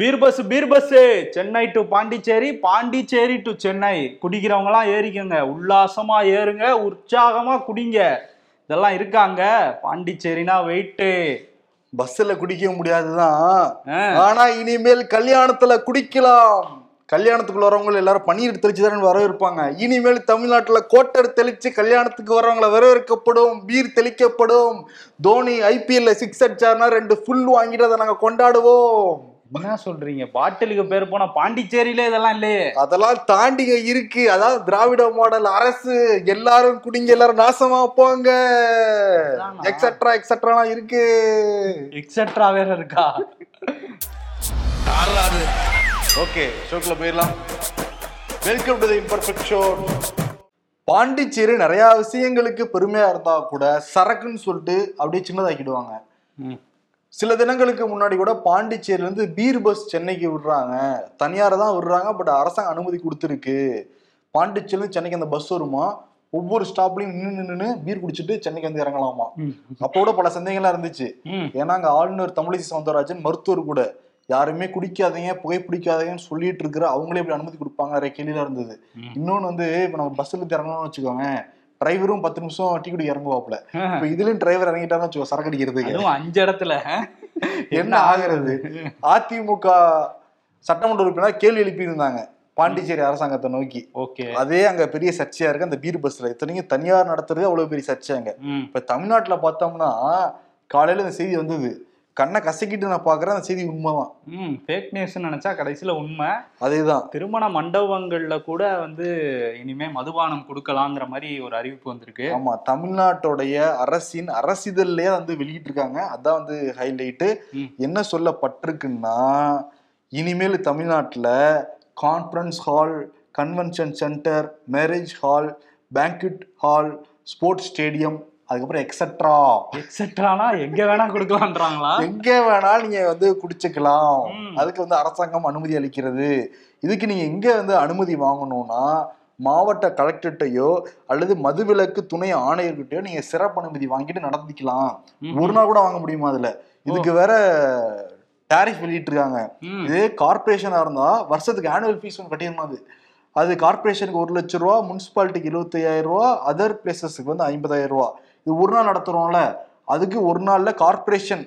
Beer bus beer bus Chennai to Pondicherry Pondicherry to Chennai. குடிக்கிறவங்கலாம் ஏறிக்கங்க. உல்லாசமா ஏறுங்க. உற்சாகமா குடிங்க. இதெல்லாம் இருக்காங்க. பாண்டிச்சேரினா வெயிட்டு பஸ்ல குடிக்க முடியாதுதான். ஆனா இனிமேல் கல்யாணத்துல குடிக்கலாம். கல்யாணத்துக்குள்ள வரவங்க எல்லாரும் பன்னீர் தெளிச்சு தான் வரவேற்பாங்க. இனிமேல் தமிழ்நாட்டுல கோட்டர் தெளிச்சு கல்யாணத்துக்கு வரவங்கள வரவேற்கப்படும். பீர் தெளிக்கப்படும். தோனி ஐபிஎல்ல சிக்ஸ் அடிச்சாருன்னா ரெண்டு ஃபுல் வாங்கிட்டு அதை நாங்க கொண்டாடுவோம். என்ன சொல்றீங்க? பாட்டிலுக்கு பேர் போனா பாண்டிச்சேரியில இதெல்லாம் இல்லையே. அதெல்லாம் தாண்டிங்க இருக்கு. அதாவது திராவிட மாடல் அரசு எல்லாரும் குடிங்க எல்லாரும் நாசமா போங்க? எக்ஸெட்ரா எக்ஸெட்ராலாம் இருக்கு. எக்ஸெட்ரா வேற இருக்கா? ஓகே ஷோக்குள்ள போயிடலாம். Welcome to the imperfect show Pondicherry நிறைய விஷயங்களுக்கு பெருமையா இருந்தா கூட சரக்குன்னு சொல்லிட்டு அப்படியே சின்னதாக்கிடுவாங்க. ம். சில தினங்களுக்கு முன்னாடி கூட பாண்டிச்சேரியில இருந்து பீர் பஸ் சென்னைக்கு விடுறாங்க. தனியார தான் விடுறாங்க பட் அரசாங்கம் அனுமதி கொடுத்துருக்கு. பாண்டிச்சேரியில சென்னைக்கு அந்த பஸ் வருமா? ஒவ்வொரு ஸ்டாப்லயும் நின்று நின்று பீர் குடிச்சிட்டு சென்னைக்கு வந்து இறங்கலாமா. அப்போ கூட பல சந்தேகங்கள்லாம் இருந்துச்சு. ஏன்னா அங்க ஆளுநர் தமிழிசை சவுந்தரராஜன் மருத்துவர் கூட. யாருமே குடிக்காதீங்க புகை பிடிக்காதீங்கன்னு சொல்லிட்டு இருக்கிற அவங்களே இப்படி அனுமதி கொடுப்பாங்க நிறைய கேள்வியில இருந்தது. ம். இன்னொன்னு வந்து இப்ப நம்ம பஸ்ல இருந்து இறங்கணும்னு வச்சுக்கோங்க டிரைவரும் பத்து நிமிஷம் டீ குடி இறங்குவாப்ல இப்ப இதுலயும் டிரைவர் இறங்கிட்டாருன்னு வச்சுக்கோ சரக்கு அடிக்கிறதுக்கு. அதுவும் அஞ்சு இடத்துல. என்ன ஆகுறது? அதிமுக சட்டமன்ற உறுப்பினர் கேள்வி எழுப்பி இருந்தாங்க பாண்டிச்சேரி அரசாங்கத்தை நோக்கி. ஓகே. அதே அங்க பெரிய சர்ச்சையா இருக்கு. அந்த பீர் பஸ்ல இத்தனைக்கும் தனியார் நடத்துறது அவ்வளவு பெரிய சர்ச்சை அங்க ம். இப்ப தமிழ்நாட்டுல பார்த்தோம்னா காலையில இந்த செய்தி வந்தது. கண்ணை கசக்கிட்டு நான் பாக்குறேன் அந்த செய்தி உண்மைதான். ம் ஃபேக் நியூஸ்னு நினைச்சா கடைசியில உண்மை. அதேதான். திருமண மண்டபங்கள்ல கூட வந்து இனிமே மதுபானம் கொடுக்கலாங்கிற மாதிரி ஒரு அறிவிப்பு வந்திருக்கு. ஆமா தமிழ்நாட்டுடைய அரசின் அரசிதழ்லயே வந்து வெளியிட்டு இருக்காங்க அதான் வந்து ஹைலைட்டு. என்ன சொல்லப்பட்டிருக்குன்னா இனிமேல் தமிழ்நாட்டுல conference hall convention centre marriage hall banquet hall sports stadium அதுக்கப்புறம் எக்ஸெட்ரா எக்ஸெட்ரானா எங்க வேணா கொடுக்கலான்றாங்களா எங்க வேணாலும் நீங்க வந்து குடிச்சுக்கலாம். அதுக்கு வந்து அரசாங்கம் அனுமதி அளிக்கிறது. இதுக்கு நீங்க எங்க வந்து அனுமதி வாங்கணும்னா மாவட்ட கலெக்டர்கிட்டயோ அல்லது மதுவிலக்கு துணை ஆணையர்கிட்டயோ நீங்க சிறப்பு அனுமதி வாங்கிட்டு நடத்திக்கலாம். ம். ஒரு நாள் கூட வாங்க முடியுமா அதுல? இதுக்கு வேற டாரிஃப் வெளியிட்டு இருக்காங்க. இதே கார்பரேஷனா இருந்தா வருஷத்துக்கு ஆனுவல் ஃபீஸ் ஒன்று கட்டிடணும் அது. அது கார்பரேஷனுக்கு ஒரு லட்ச ரூபா முனிசிபாலிட்டிக்கு இருபத்தையாயிரம் ரூபா அதர் பிளேசஸ்க்கு வந்து ஐம்பதாயிரம் ரூபா. இது ஒரு நாள் நடத்துறோம்ல அதுக்கு ஒரு நாள்ல கார்பரேஷன்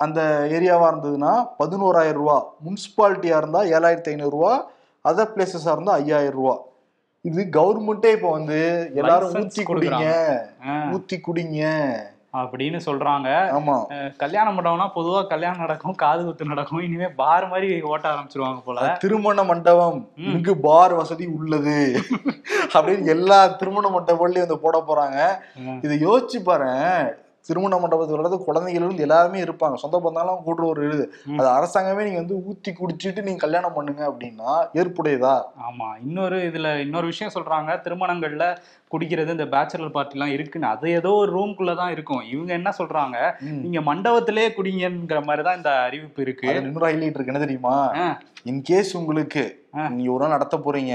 அந்த ஏரியாவா இருந்ததுன்னா பதினோராயிரம் ரூபா. முனிசிபாலிட்டியா இருந்தா ஏழாயிரத்தி ஐநூறு ரூபா அதர் பிளேசஸா இருந்தா ஐயாயிரம் ரூபா. இது கவர்மெண்ட்டே இப்போ வந்து எல்லாரும் ஊத்தி குடிங்க. ஊத்தி குடிங்க. அப்படின்னு சொல்றாங்க. ஆமா. கல்யாண மண்டபம்னா பொதுவா கல்யாணம் நடக்கும் காது குத்து நடக்கும். இனிமே பார் மாதிரி ஓட்ட ஆரம்பிச்சிருவாங்க போல. திருமண மண்டபம். இங்கு பார் வசதி உள்ளது. அப்படின்னு எல்லா திருமண மண்டபங்களையும் வந்து போட போறாங்க. இதை யோசிச்சு பாரு திருமண மண்டபத்தில் வர்றது குழந்தைகள் எல்லாருமே இருப்பாங்க. சொந்த பந்தாலும் கூட்டுற ஒரு இது. அது அரசாங்கமே நீங்க வந்து ஊத்தி குடிச்சிட்டு நீங்க கல்யாணம் பண்ணுங்க அப்படின்னா ஏற்புடையதா? ஆமா. இன்னொரு இதுல இன்னொரு விஷயம் சொல்றாங்க. திருமணங்கள்ல குடிக்கிறது இந்த பேச்சுலர் பார்ட்டி எல்லாம் இருக்குன்னு. அது ஏதோ ஒரு ரூம்குள்ள தான் இருக்கும். இவங்க என்ன சொல்றாங்க. நீங்க மண்டபத்திலே குடிங்கங்கிற மாதிரி தான் இந்த அறிவிப்பு இருக்கு. இன்னொரு ஹைலைட் இருக்கு. என்ன தெரியுமா. இன்கேஸ் உங்களுக்கு. நீங்க ஒரு நாள் நடத்த போறீங்க.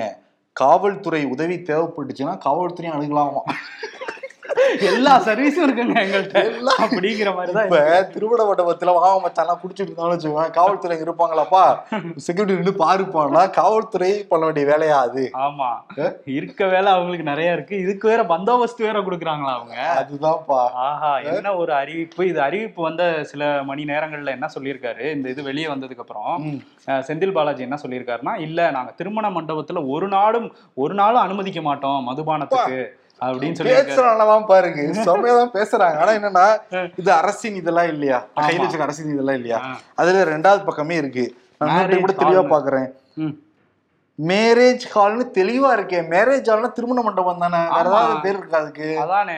காவல்துறை உதவி தேவைப்பட்டுச்சுன்னா காவல்துறையும் அணுகலாமா? எல்லா சர்வீஸும் இருக்குங்க எங்கள்கிட்ட அப்படிங்கிற மாதிரி தான் இப்ப திருவிட மண்டபத்துல வாங்க மச்சான்லாம் குடிச்சிட்டு இருந்தாலும் வச்சுக்கோங்க காவல்துறை இருப்பாங்களாப்பா? செக்யூரிட்டி நின்று பாருப்பாங்களா காவல்துறை பண்ண வேண்டிய வேலையா அது? ஆமா. இருக்க வேலை அவங்களுக்கு நிறைய இருக்கு. இதுக்கு வேற பந்தோபஸ்து வேற கொடுக்குறாங்களா அவங்க? அதுதான்ப்பா. ஆஹா என்ன ஒரு அறிவிப்பு? இது அறிவிப்பு வந்த சில மணி நேரங்கள்ல என்ன சொல்லியிருக்காரு? இந்த இது வெளியே வந்ததுக்கு அப்புறம் செந்தில் பாலாஜி என்ன சொல்லியிருக்காருன்னா இல்ல நாங்க திருமண மண்டபத்துல ஒரு நாளும் ஒரு நாளும் அனுமதிக்க மாட்டோம் மதுபானத்துக்கு. அப்படின்னு சொல்லியிருக்காரு பேசுறவங்கதான் பாருங்க. செம்மையாதான் பேசுறாங்க. ஆனா என்னன்னா இது அரசின் இதெல்லாம் இல்லையா? கையில் வச்சுக்க அரசின் இதெல்லாம் இல்லையா. அதுல ரெண்டாவது பக்கமே இருக்கு. நான் கூட தெளிவா. பாக்குறேன். மேரேஜ் ஹால்னு தெளிவா இருக்கே. மேரேஜ் ஹால்னா திருமண மண்டபம் தானே. வேற. ஏதாவது பேர் இருக்கா அதுக்கு? அதானே.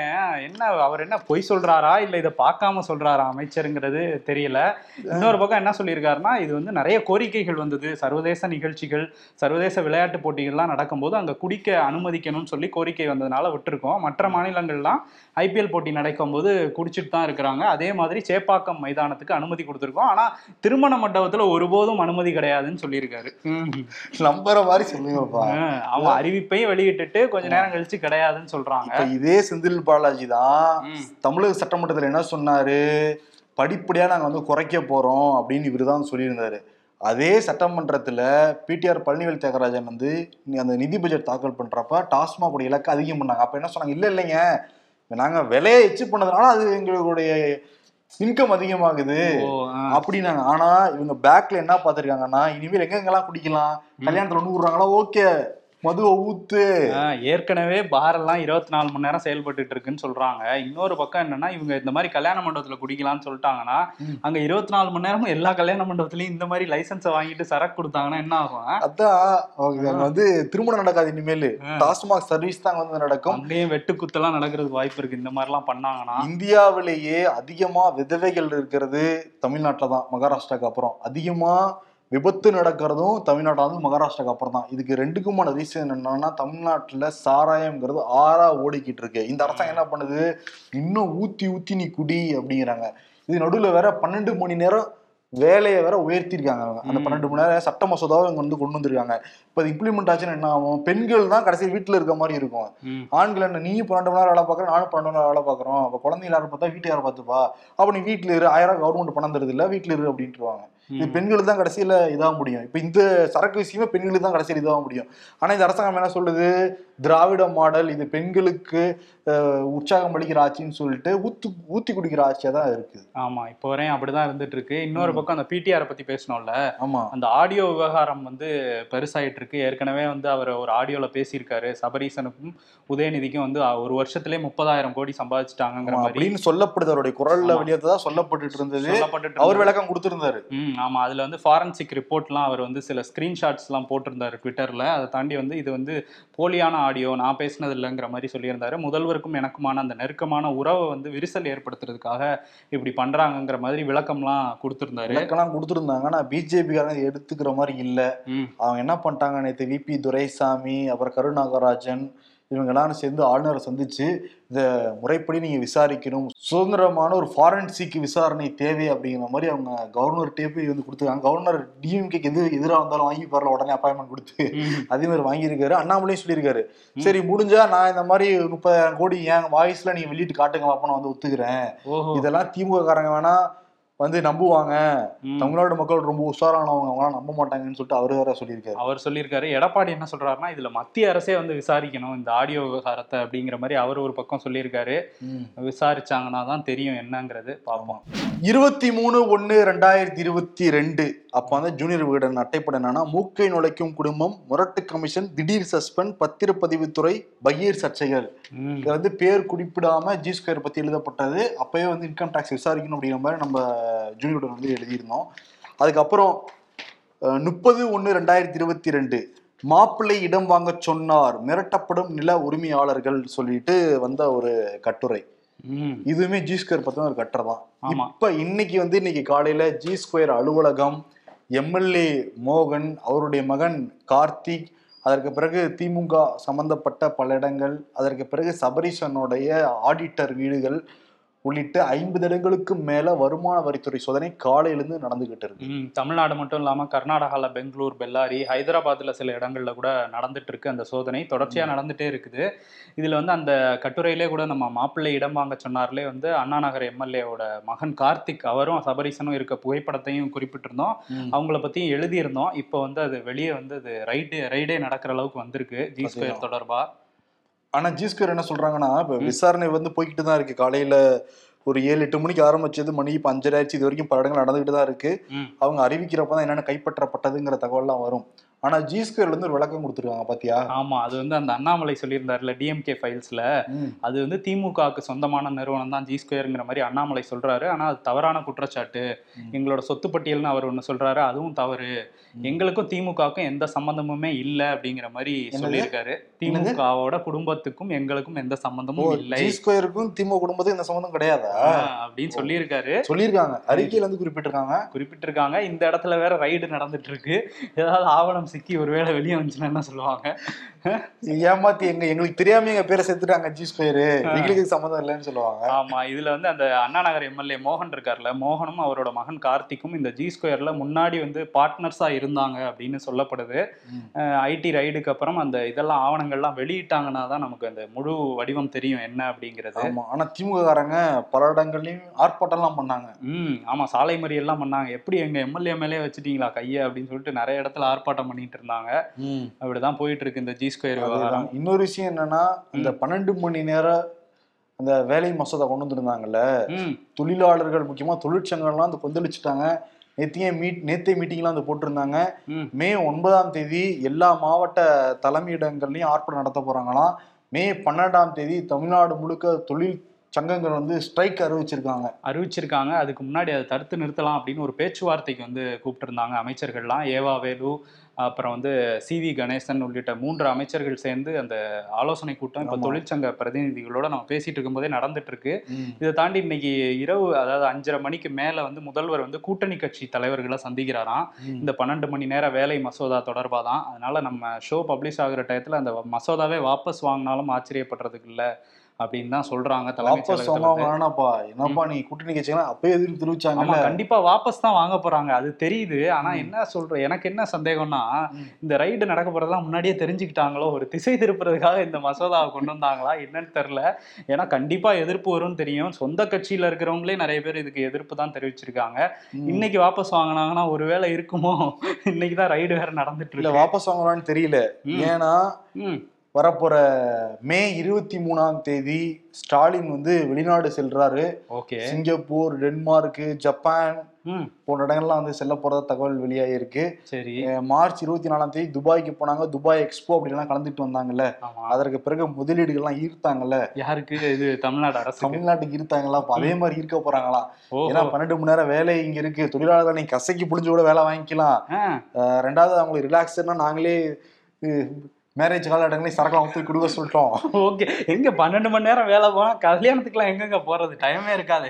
என்ன அவர் என்ன பொய் சொல்றாரா? இல்ல இதை பார்க்காம சொல்றாரா அமைச்சருங்கிறது தெரியல. இன்னொரு பக்கம் என்ன சொல்லியிருக்காருன்னா இது வந்து நிறைய கோரிக்கைகள் வந்தது. சர்வதேச நிகழ்ச்சிகள் சர்வதேச விளையாட்டு போட்டிகள்லாம் நடக்கும்போது அங்க குடிக்க அனுமதிக்கணும்னு சொல்லி கோரிக்கை வந்ததுனால விட்டுருக்கோம். மற்ற மாநிலங்கள்லாம் ஐபிஎல் போட்டி நடக்கும்போது குடிச்சிட்டு தான் இருக்கிறாங்க. அதே மாதிரி சேப்பாக்கம் மைதானத்துக்கு அனுமதி கொடுத்துருக்கோம். ஆனா திருமண மண்டபத்துல ஒருபோதும் அனுமதி கிடையாதுன்னு சொல்லியிருக்காரு. நம்புற மாதிரி சொல்லுங்கப்பா. அவன் அறிவிப்பையும் வெளியிட்டுட்டு கொஞ்ச நேரம் கழிச்சு கிடையாதுன்னு சொல்றாங்க. இதே செந்தில் பாலாஜி தான். தமிழக சட்டமன்றத்துல என்ன சொன்னாரு? படிப்படியா நாங்க வந்து குறைக்க போறோம் அப்படின்னு இவரு தான் சொல்லியிருந்தாரு. அதே சட்டமன்றத்துல பிடிஆர் பழனிவேல் தியாகராஜன் வந்து அந்த நிதி பட்ஜெட் தாக்கல் பண்றப்ப டாஸ்மாக் உடைய இலக்கு அதிகம் பண்ணாங்க. அப்ப என்ன சொன்னாங்க? இல்ல இல்லைங்க. நாங்க விலையை எச்சு பண்ணதுனால அது எங்களுடைய இன்கம் அதிகமாகுது. அப்படின்னாங்க. ஆனா இவங்க பேக்ல என்ன பார்த்திருக்காங்கன்னா இனிமேல் எங்கெங்கெல்லாம் குடிக்கலாம்? கல்யாணத்துல ஒண்ணு விடுறாங்களா? ஓகே மதுவை ஊத்து ஏற்கனவே பார் எல்லாம் இருபத்தி நாலு மணி நேரம் செயல்பட்டுட்டு இருக்குன்னு சொல்றாங்க. இன்னொரு பக்கம் என்னன்னா இவங்க இந்த மாதிரி கல்யாண மண்டபத்துல குடிக்கலாம்னு சொல்லிட்டாங்கன்னா. அங்க இருபத்தி நாலு மணி நேரமும் எல்லா கல்யாண மண்டபத்திலயும் இந்த மாதிரி லைசன்ஸை வாங்கிட்டு சரக்கு கொடுத்தாங்கன்னா என்ன ஆகும் அதான் வந்து திருமணம் நடக்காது இனிமேல். டாஸ்மாக் சர்வீஸ் தான் வந்து நடக்கும். அங்கேயும் வெட்டு குத்தெல்லாம் நடக்கிறதுக்கு வாய்ப்பு இருக்கு. இந்த மாதிரிலாம் பண்ணாங்கன்னா. இந்தியாவிலேயே அதிகமா விதவைகள் இருக்கிறது தமிழ்நாட்டில் தான் மகாராஷ்டிராக்கு அப்புறம். அதிகமா விபத்து நடக்கிறதும் தமிழ்நாட்டில் மகாராஷ்டிராக்கு அப்புறம் தான் இதுக்கு ரெண்டுக்குமான ரீசன் என்னன்னா தமிழ்நாட்டில் சாராயம்ங்கிறது ஆறா ஓடிக்கிட்டு இருக்கு. இந்த அரசாங்கம் என்ன பண்ணுது? இன்னும் ஊத்தி ஊத்தி நீ குடி அப்படிங்கிறாங்க. இது நடுவில் வேற பன்னெண்டு மணி நேரம் வேலையை வேற உயர்த்திருக்காங்க அவங்க. அந்த. பன்னெண்டு மணி நேரம் சட்ட மசோதாவை இங்க வந்து கொண்டு வந்திருக்காங்க. இப்போ இம்ப்ளிமெண்ட் ஆச்சுன்னா என்ன ஆகும்? பெண்கள் தான் கடைசி வீட்டில் இருக்க மாதிரி இருக்கும். ஆண்கள் என்ன நீயும் பன்னெண்டு மணி நேரம் வேலை பார்க்குற நானும் பன்னெண்டு மணி நேரம் வேலை பார்க்குறோம். அப்போ குழந்தைங்க யாரும் பார்த்தா வீட்டு யாரை பார்த்துப்பா. அப்போ நீ வீட்டில் இரு. ஆயிரம் கவர்மெண்ட் பணம் தருது இல்லை வீட்டில் இரு அப்படின்ட்டுருவாங்க. இது. பெண்களுக்கு தான் கடைசியில் இதாக முடியும். இப்போ இந்த சரக்கு விஷயமே பெண்களுக்கு தான் கடைசியில் இதாக முடியும். ஆனால் இந்த அரசாங்கம் என்ன சொல்லுது? திராவிட மாடல் இது பெண்களுக்கு உற்சாகம் அளிக்கிற ஆட்சின்னு சொல்லிட்டு ஊத்து ஊத்தி குடிக்கிற ஆட்சியாக தான் இருக்குது. ஆமா இப்போ வரையும் அப்படிதான் இருந்துட்டு இருக்கு இன்னொரு பக்கம் அந்த பிடிஆர் பத்தி பேசணும்ல. ஆமா. அந்த ஆடியோ விவகாரம் வந்து பெருசாயிட்டு இருக்கு ஏற்கனவே வந்து அவர் ஒரு ஆடியோல பேசியிருக்காரு. சபரீசனுக்கும் உதயநிதிக்கும் வந்து ஒரு வருஷத்திலே முப்பதாயிரம் கோடி சம்பாதிச்சிட்டாங்கிற மாதிரி. சொல்லப்படுது. அவருடைய குரல்ல. வெளியே தான் சொல்லப்பட்டுட்டு இருந்தது. அவர். விளக்கம் கொடுத்திருந்தாரு. ம் ஆமா. அதுல வந்து ஃபாரன்சிக் ரிப்போர்ட்லாம் அவர் வந்து சில ஸ்கிரீன்ஷாட்ஸ் எல்லாம் போட்டிருந்தாரு ட்விட்டர்ல அதை தாண்டி வந்து இது வந்து போலியான ஆடியோ நான் பேசினது இல்லைங்கிற மாதிரி சொல்லியிருந்தாரு. முதல்வருக்கும் எனக்குமான அந்த நெருக்கமான உறவை வந்து விரிசல் ஏற்படுத்துறதுக்காக இப்படி பண்றாங்கங்கிற மாதிரி விளக்கம்லாம் கொடுத்திருந்தாரு. விளக்கம்லாம் கொடுத்திருந்தாங்க. ஆனா பிஜேபிக்காரங்க எடுத்துக்கிற மாதிரி இல்ல. அவங்க என்ன பண்ணிட்டாங்க நேற்று விபி துரைசாமி அப்புறம் கருநாகராஜன் இவங்க எல்லாரும் சேர்ந்து ஆளுநரை சந்திச்சு இதை முறைப்படி நீங்க விசாரிக்கணும். சுதந்திரமான ஒரு ஃபாரன்சிக் விசாரணை தேவை அப்படிங்கிற மாதிரி அவங்க கவர்னர்கிட்டே போய் வந்து கொடுத்துருக்காங்க. கவர்னர் டிஎம்கேக்கு எது எதிராக வந்தாலும் வாங்கி பாருல உடனே அப்பாயின்மெண்ட் கொடுத்து. அதே மாதிரி வாங்கியிருக்காரு. அண்ணாமலையும் சொல்லியிருக்காரு. சரி முடிஞ்சா நான் இந்த மாதிரி முப்பதாயிரம் கோடி என் வாய்ஸ்ல நீங்க வெளியிட்டு காட்டுங்க பாப்பா நான் வந்து ஒத்துக்கிறேன். இதெல்லாம் திமுக காரங்க வேணா வந்து நம்புவாங்க. தமிழ்நாடு மக்கள் ரொம்ப உஷாரானவங்க அவங்களாம் நம்ப மாட்டாங்கன்னு சொல்லிட்டு அவரு வேற சொல்லியிருக்காரு. அவர் சொல்லியிருக்காரு. எடப்பாடி என்ன சொல்றாருன்னா இதுல மத்திய அரசே வந்து விசாரிக்கணும். இந்த ஆடியோ விவகாரத்தை அப்படிங்கிற மாதிரி அவர் ஒரு பக்கம் சொல்லியிருக்காரு. விசாரிச்சாங்கன்னா தான் தெரியும் என்னங்கிறது. பார்ப்போம். இருபத்தி மூணு ஒன்னு ரெண்டாயிரத்தி இருபத்தி ரெண்டு. அப்ப வந்து ஜூனியர் விகடன் அட்டைப்படம் என்னன்னா மூக்கை நுழைக்கும் குடும்பம் முரட்டு கமிஷன் திடீர் சஸ்பெண்ட் பத்திரப்பதிவுத்துறை பகீர் சர்ச்சைகள். இது வந்து பேர் குறிப்பிடாம ஜி ஸ்கொயர் பத்தி எழுதப்பட்டது அப்பயே வந்து இன்கம் டாக்ஸ் விசாரிக்கணும் அப்படிங்கிற மாதிரி நம்ம ஜூனியர் விகடன் வந்து எழுதியிருந்தோம் அதுக்கப்புறம் முப்பது ஒன்று ரெண்டாயிரத்தி இருபத்தி ரெண்டு மாப்பிள்ளை இடம் வாங்க சொன்னார் மிரட்டப்படும் நில உரிமையாளர்கள் சொல்லிட்டு வந்த ஒரு கட்டுரை. இதுவுமே ஜி ஸ்கொயர் பத்தின ஒரு கட்டுரை தான். இப்ப இன்னைக்கு வந்து இன்னைக்கு காலையில ஜி ஸ்கொயர் அலுவலகம் எம்எல்ஏ மோகன் அவருடைய மகன் கார்த்திக் அதற்கு பிறகு திமுக சம்பந்தப்பட்ட பல இடங்கள் அதற்கு பிறகு சபரீஷனுடைய ஆடிட்டர் வீடுகள் உள்ளிட்ட ஐம்பது இடங்களுக்கு மேல வருமான வரித்துறை சோதனை காலையிலிருந்து நடந்துகிட்டு இருக்கு. தமிழ்நாடு மட்டும் இல்லாம கர்நாடகால பெங்களூர் பெல்லாரி ஹைதராபாத்ல சில இடங்கள்ல கூட நடந்துட்டு இருக்கு அந்த சோதனை. தொடர்ச்சியா நடந்துட்டே இருக்குது. இதுல வந்து அந்த கட்டுரையிலே கூட நம்ம மாப்பிள்ளை இடம் வாங்க சொன்னார்லே வந்து அண்ணா நகர் எம்எல்ஏவோட மகன் கார்த்திக் அவரும் சபரீசனும் இருக்க புகைப்படத்தையும் குறிப்பிட்டிருந்தோம். அவங்கள பத்தியும் எழுதியிருந்தோம். இப்போ வந்து அது வெளியே வந்து அது ரைடு ரைடே நடக்கிற அளவுக்கு வந்திருக்கு. ஜி ஸ்கொயர் தொடர்பா? ஆனா ஜி ஸ்கொயர் என்ன சொல்றாங்கன்னா இப்ப விசாரணை வந்து போய்கிட்டு தான் இருக்கு காலையில ஒரு ஏழு எட்டு மணிக்கு ஆரம்பிச்சது மணி இப்ப அஞ்சரை ஆயிடுச்சு இது வரைக்கும் பல இடங்கள் நடந்துகிட்டு தான் இருக்கு. அவங்க அறிவிக்கிறப்ப தான் என்னென்ன கைப்பற்றப்பட்டதுங்கிற தகவல்லாம் வரும் ஆனா ஜி ஸ்கொயர்ல இருந்து ஒரு விளக்கம் கொடுத்துருக்காங்க பாத்தியா ஆமா அது வந்து அந்த அண்ணாமலை சொல்லியிருந்தாருல டிஎம்கே ஃபைல்ஸ்ல. அது வந்து திமுகவுக்கு சொந்தமான நிறுவனம் தான் ஜி ஸ்கொயருங்கிற மாதிரி அண்ணாமலை சொல்றாரு ஆனா அது தவறான குற்றச்சாட்டு. எங்களோட சொத்து பட்டியல்னு அவர் ஒண்ணு சொல்றாரு அதுவும் தவறு. எங்களுக்கும் திமுகவுக்கும் எந்த சம்பந்தமுமே இல்ல அப்படிங்கிற மாதிரி? சொல்லியிருக்காரு? திமுகவோட குடும்பத்துக்கும் எங்களுக்கும் எந்த சம்பந்தமும் இல்லை. ஸ்கொயருக்கும் திமுக குடும்பத்துக்கும் இந்த சம்மந்தம் கிடையாதா? அப்படின்னு சொல்லியிருக்காரு. சொல்லியிருக்காங்க. அறிக்கையில இருந்து குறிப்பிட்டிருக்காங்க. குறிப்பிட்டிருக்காங்க. இந்த இடத்துல வேற ரைடு நடந்துட்டு இருக்கு. ஏதாவது ஆவணம் சிக்கி ஒருவேளை வெளியே வந்துச்சுன்னா என்ன சொல்லுவாங்க? ஏமாத்தி எங்க எங்களுக்கு தெரியாம எங்க பேரை சேர்த்துட்டாங்க ஜி ஸ்கொயரு எங்களுக்கு சம்மந்தம் இல்லைன்னு சொல்லுவாங்க. ஆமா இதுல வந்து அந்த அண்ணா நகர் எம்எல்ஏ மோகன் இருக்கார்ல மோகனும் அவரோட மகன் கார்த்திக்கும் இந்த ஜி ஸ்கொயர்ல முன்னாடி வந்து பார்ட்னர்ஸா இருந்தாங்க அப்படின்னு சொல்லப்படுது. ஐடி ரைடுக்கு அப்புறம் அந்த இதெல்லாம் ஆவணங்கள்லாம் வெளியிட்டாங்கன்னா தான் நமக்கு அந்த முழு வடிவம் தெரியும் என்ன அப்படிங்கிறது. ஆமா ஆனா திமுக காரங்க பல இடங்கள்லயும் ஆர்ப்பாட்டம்லாம் பண்ணாங்க. ம் ஆமா சாலை மறியல்லாம் பண்ணாங்க. எப்படி எங்க எம்எல்ஏ மேலே வச்சுட்டீங்களா கையை அப்படின்னு சொல்லிட்டு நிறைய இடத்துல ஆர்ப்பாட்டம் பண்ணிட்டு இருந்தாங்க. அப்படிதான் போயிட்டு இருக்கு இந்த ஜி ஸ்கொயர் விவகாரம். இன்னொரு விஷயம் என்னன்னா இந்த பன்னெண்டு மணி நேரம் அந்த வேலை மசோதா கொண்டு வந்திருந்தாங்கல்ல தொழிலாளர்கள் முக்கியமா தொழிற்சங்கம்லாம் வந்து கொந்தளிச்சுட்டாங்க. நேத்தியே மீட் நேத்தே மீட்டிங்லாம் வந்து போட்டிருந்தாங்க. ம். மே ஒன்பதாம் தேதி எல்லா மாவட்ட தலைமையிடங்கள்லயும் ஆர்ப்பாட்டம் நடத்த போறாங்களாம். மே பன்னெண்டாம் தேதி தமிழ்நாடு முழுக்க தொழில் சங்கங்கள் வந்து ஸ்ட்ரைக் அறிவிச்சிருக்காங்க. அறிவிச்சிருக்காங்க. அதுக்கு முன்னாடி அதை தடுத்து நிறுத்தலாம் அப்படின்னு ஒரு பேச்சுவார்த்தைக்கு வந்து கூப்பிட்டிருந்தாங்க அமைச்சர்கள்லாம். ஏவா வேலு அப்புறம் வந்து சி வி கணேசன் உள்ளிட்ட மூன்று அமைச்சர்கள் சேர்ந்து அந்த ஆலோசனை கூட்டம் இப்போ. தொழிற்சங்க பிரதிநிதிகளோட நம்ம பேசிட்டு இருக்கும்போதே நடந்துட்டு இருக்கு இதை தாண்டி இன்னைக்கு இரவு அதாவது அஞ்சரை மணிக்கு மேல வந்து முதல்வர் வந்து கூட்டணி கட்சி தலைவர்களை சந்திக்கிறாராம். இந்த பன்னெண்டு மணி நேர வேலை மசோதா தொடர்பாக தான் அதனால நம்ம ஷோ பப்ளிஷ் ஆகுற டயத்துல அந்த மசோதாவே வாபஸ் வாங்கினாலும் ஆச்சரியப்படுறதுக்கு இல்ல. அப்படின்னு தான் சொல்றாங்க வாபஸ் இருந்து. வேணாப்பா என்னப்பா நீ கூட்டணி கட்சிலாம் அப்பயே எதிர்ப்பு ஆமா தெரிவிச்சாங்கல்ல கண்டிப்பா வாபஸ் தான் வாங்க போறாங்க. அது தெரியுது. ஆனா. என்ன சொல்ற எனக்கு என்ன சந்தேகம்னா. இந்த ரைடு நடக்க போறதெல்லாம் முன்னாடியே தெரிஞ்சுக்கிட்டாங்களோ? ஒரு திசை திருப்புறதுக்காக இந்த மசோதாவை கொண்டு வந்தாங்களா? என்னன்னு தெரியல. ஏன்னா கண்டிப்பா எதிர்ப்பு வரும்னு தெரியும். சொந்த கட்சியில இருக்கிறவங்களே நிறைய பேர் இதுக்கு எதிர்ப்பு தான் தெரிவிச்சிருக்காங்க. இன்னைக்கு வாபஸ் வாங்கினாங்கன்னா ஒருவேளை இருக்குமோ? இன்னைக்கு தான் ரைடு வேற நடந்துட்டு இல்ல வாபஸ் வாங்குறான்னு தெரியல. ஏன்னா வரப்போற மே இருபத்தி மூணாம் தேதி ஸ்டாலின் வந்து வெளிநாடு செல்றாரு. ஓகே. சிங்கப்பூர் டென்மார்க் ஜப்பான் போன்ற இடங்கள்லாம் வந்து செல்ல போறதா தகவல் வெளியாகிருக்கு சரி. மார்ச் இருபத்தி நாலாம் தேதி துபாய்க்கு போனாங்க. துபாய் எக்ஸ்போ அப்படிலாம் கலந்துட்டு வந்தாங்கல்ல. அதற்கு பிறகு முதலீடுகள்லாம் ஈர்த்தாங்கல்ல. யாருக்கு? இது தமிழ்நாடு அரசு தமிழ்நாட்டுக்கு ஈர்த்தாங்களா? அதே மாதிரி இருக்க போறாங்களாம் ஓ ஏன்னா பன்னெண்டு மணி நேரம் வேலை இங்க இருக்கு. தொழிலாளர்கள் நீங்க கசக்கி புடிஞ்சு கூட வேலை வாங்கிக்கலாம். ரெண்டாவது அவங்களுக்கு ரிலாக்ஸ்னா நாங்களே மேரேஜ் காலகட்டங்களையும் சரக்கலாம் தூக்கி கொடுக்க சொல்லிட்டோம். ஓகே எங்க பன்னெண்டு மணி நேரம் வேலை போனா கல்யாணத்துக்குலாம் எங்கெங்க போறது? டைமே இருக்காது.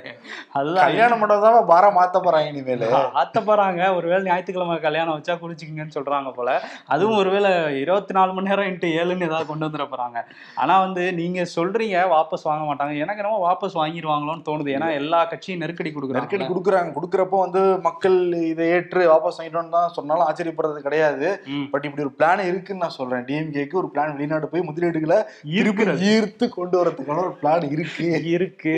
அதுதான் கல்யாணம் மட்டும் பாரம் மாத்த போறாங்க இனிமேல். ஆத்த போறாங்க. ஒருவேளை ஞாயிற்றுக்கிழமை கல்யாணம் வச்சா குளிச்சுக்கிங்கன்னு சொல்றாங்க போல. அதுவும் ஒருவேளை இருபத்தி நாலு மணி நேரம் இன்ட்டு ஏழுன்னு ஏதாவது கொண்டு வந்துட போறாங்க. ஆனா வந்து நீங்க சொல்றீங்க வாபஸ் வாங்க மாட்டாங்க. எனக்கு என்னமோ வாபஸ் வாங்கிடுவாங்களோன்னு தோணுது. ஏன்னா எல்லா கட்சியும் நெருக்கடி நெருக்கடி கொடுக்குறாங்க. கொடுக்குறாங்க கொடுக்குறப்போ வந்து மக்கள் இதை ஏற்று வாபஸ் வாங்கிட்டோம்னு தான் சொன்னாலும் ஆச்சரியப்படுறது கிடையாது. பட் இப்படி ஒரு பிளான் இருக்குன்னு நான் சொல்றேன். டிஎம்கேக்கு ஒரு பிளான் வெளிநாடு போய் முதலீடுகளை ஈர்த்து கொண்டு வரதுக்கான ஒரு பிளான் இருக்கு. இருக்கு.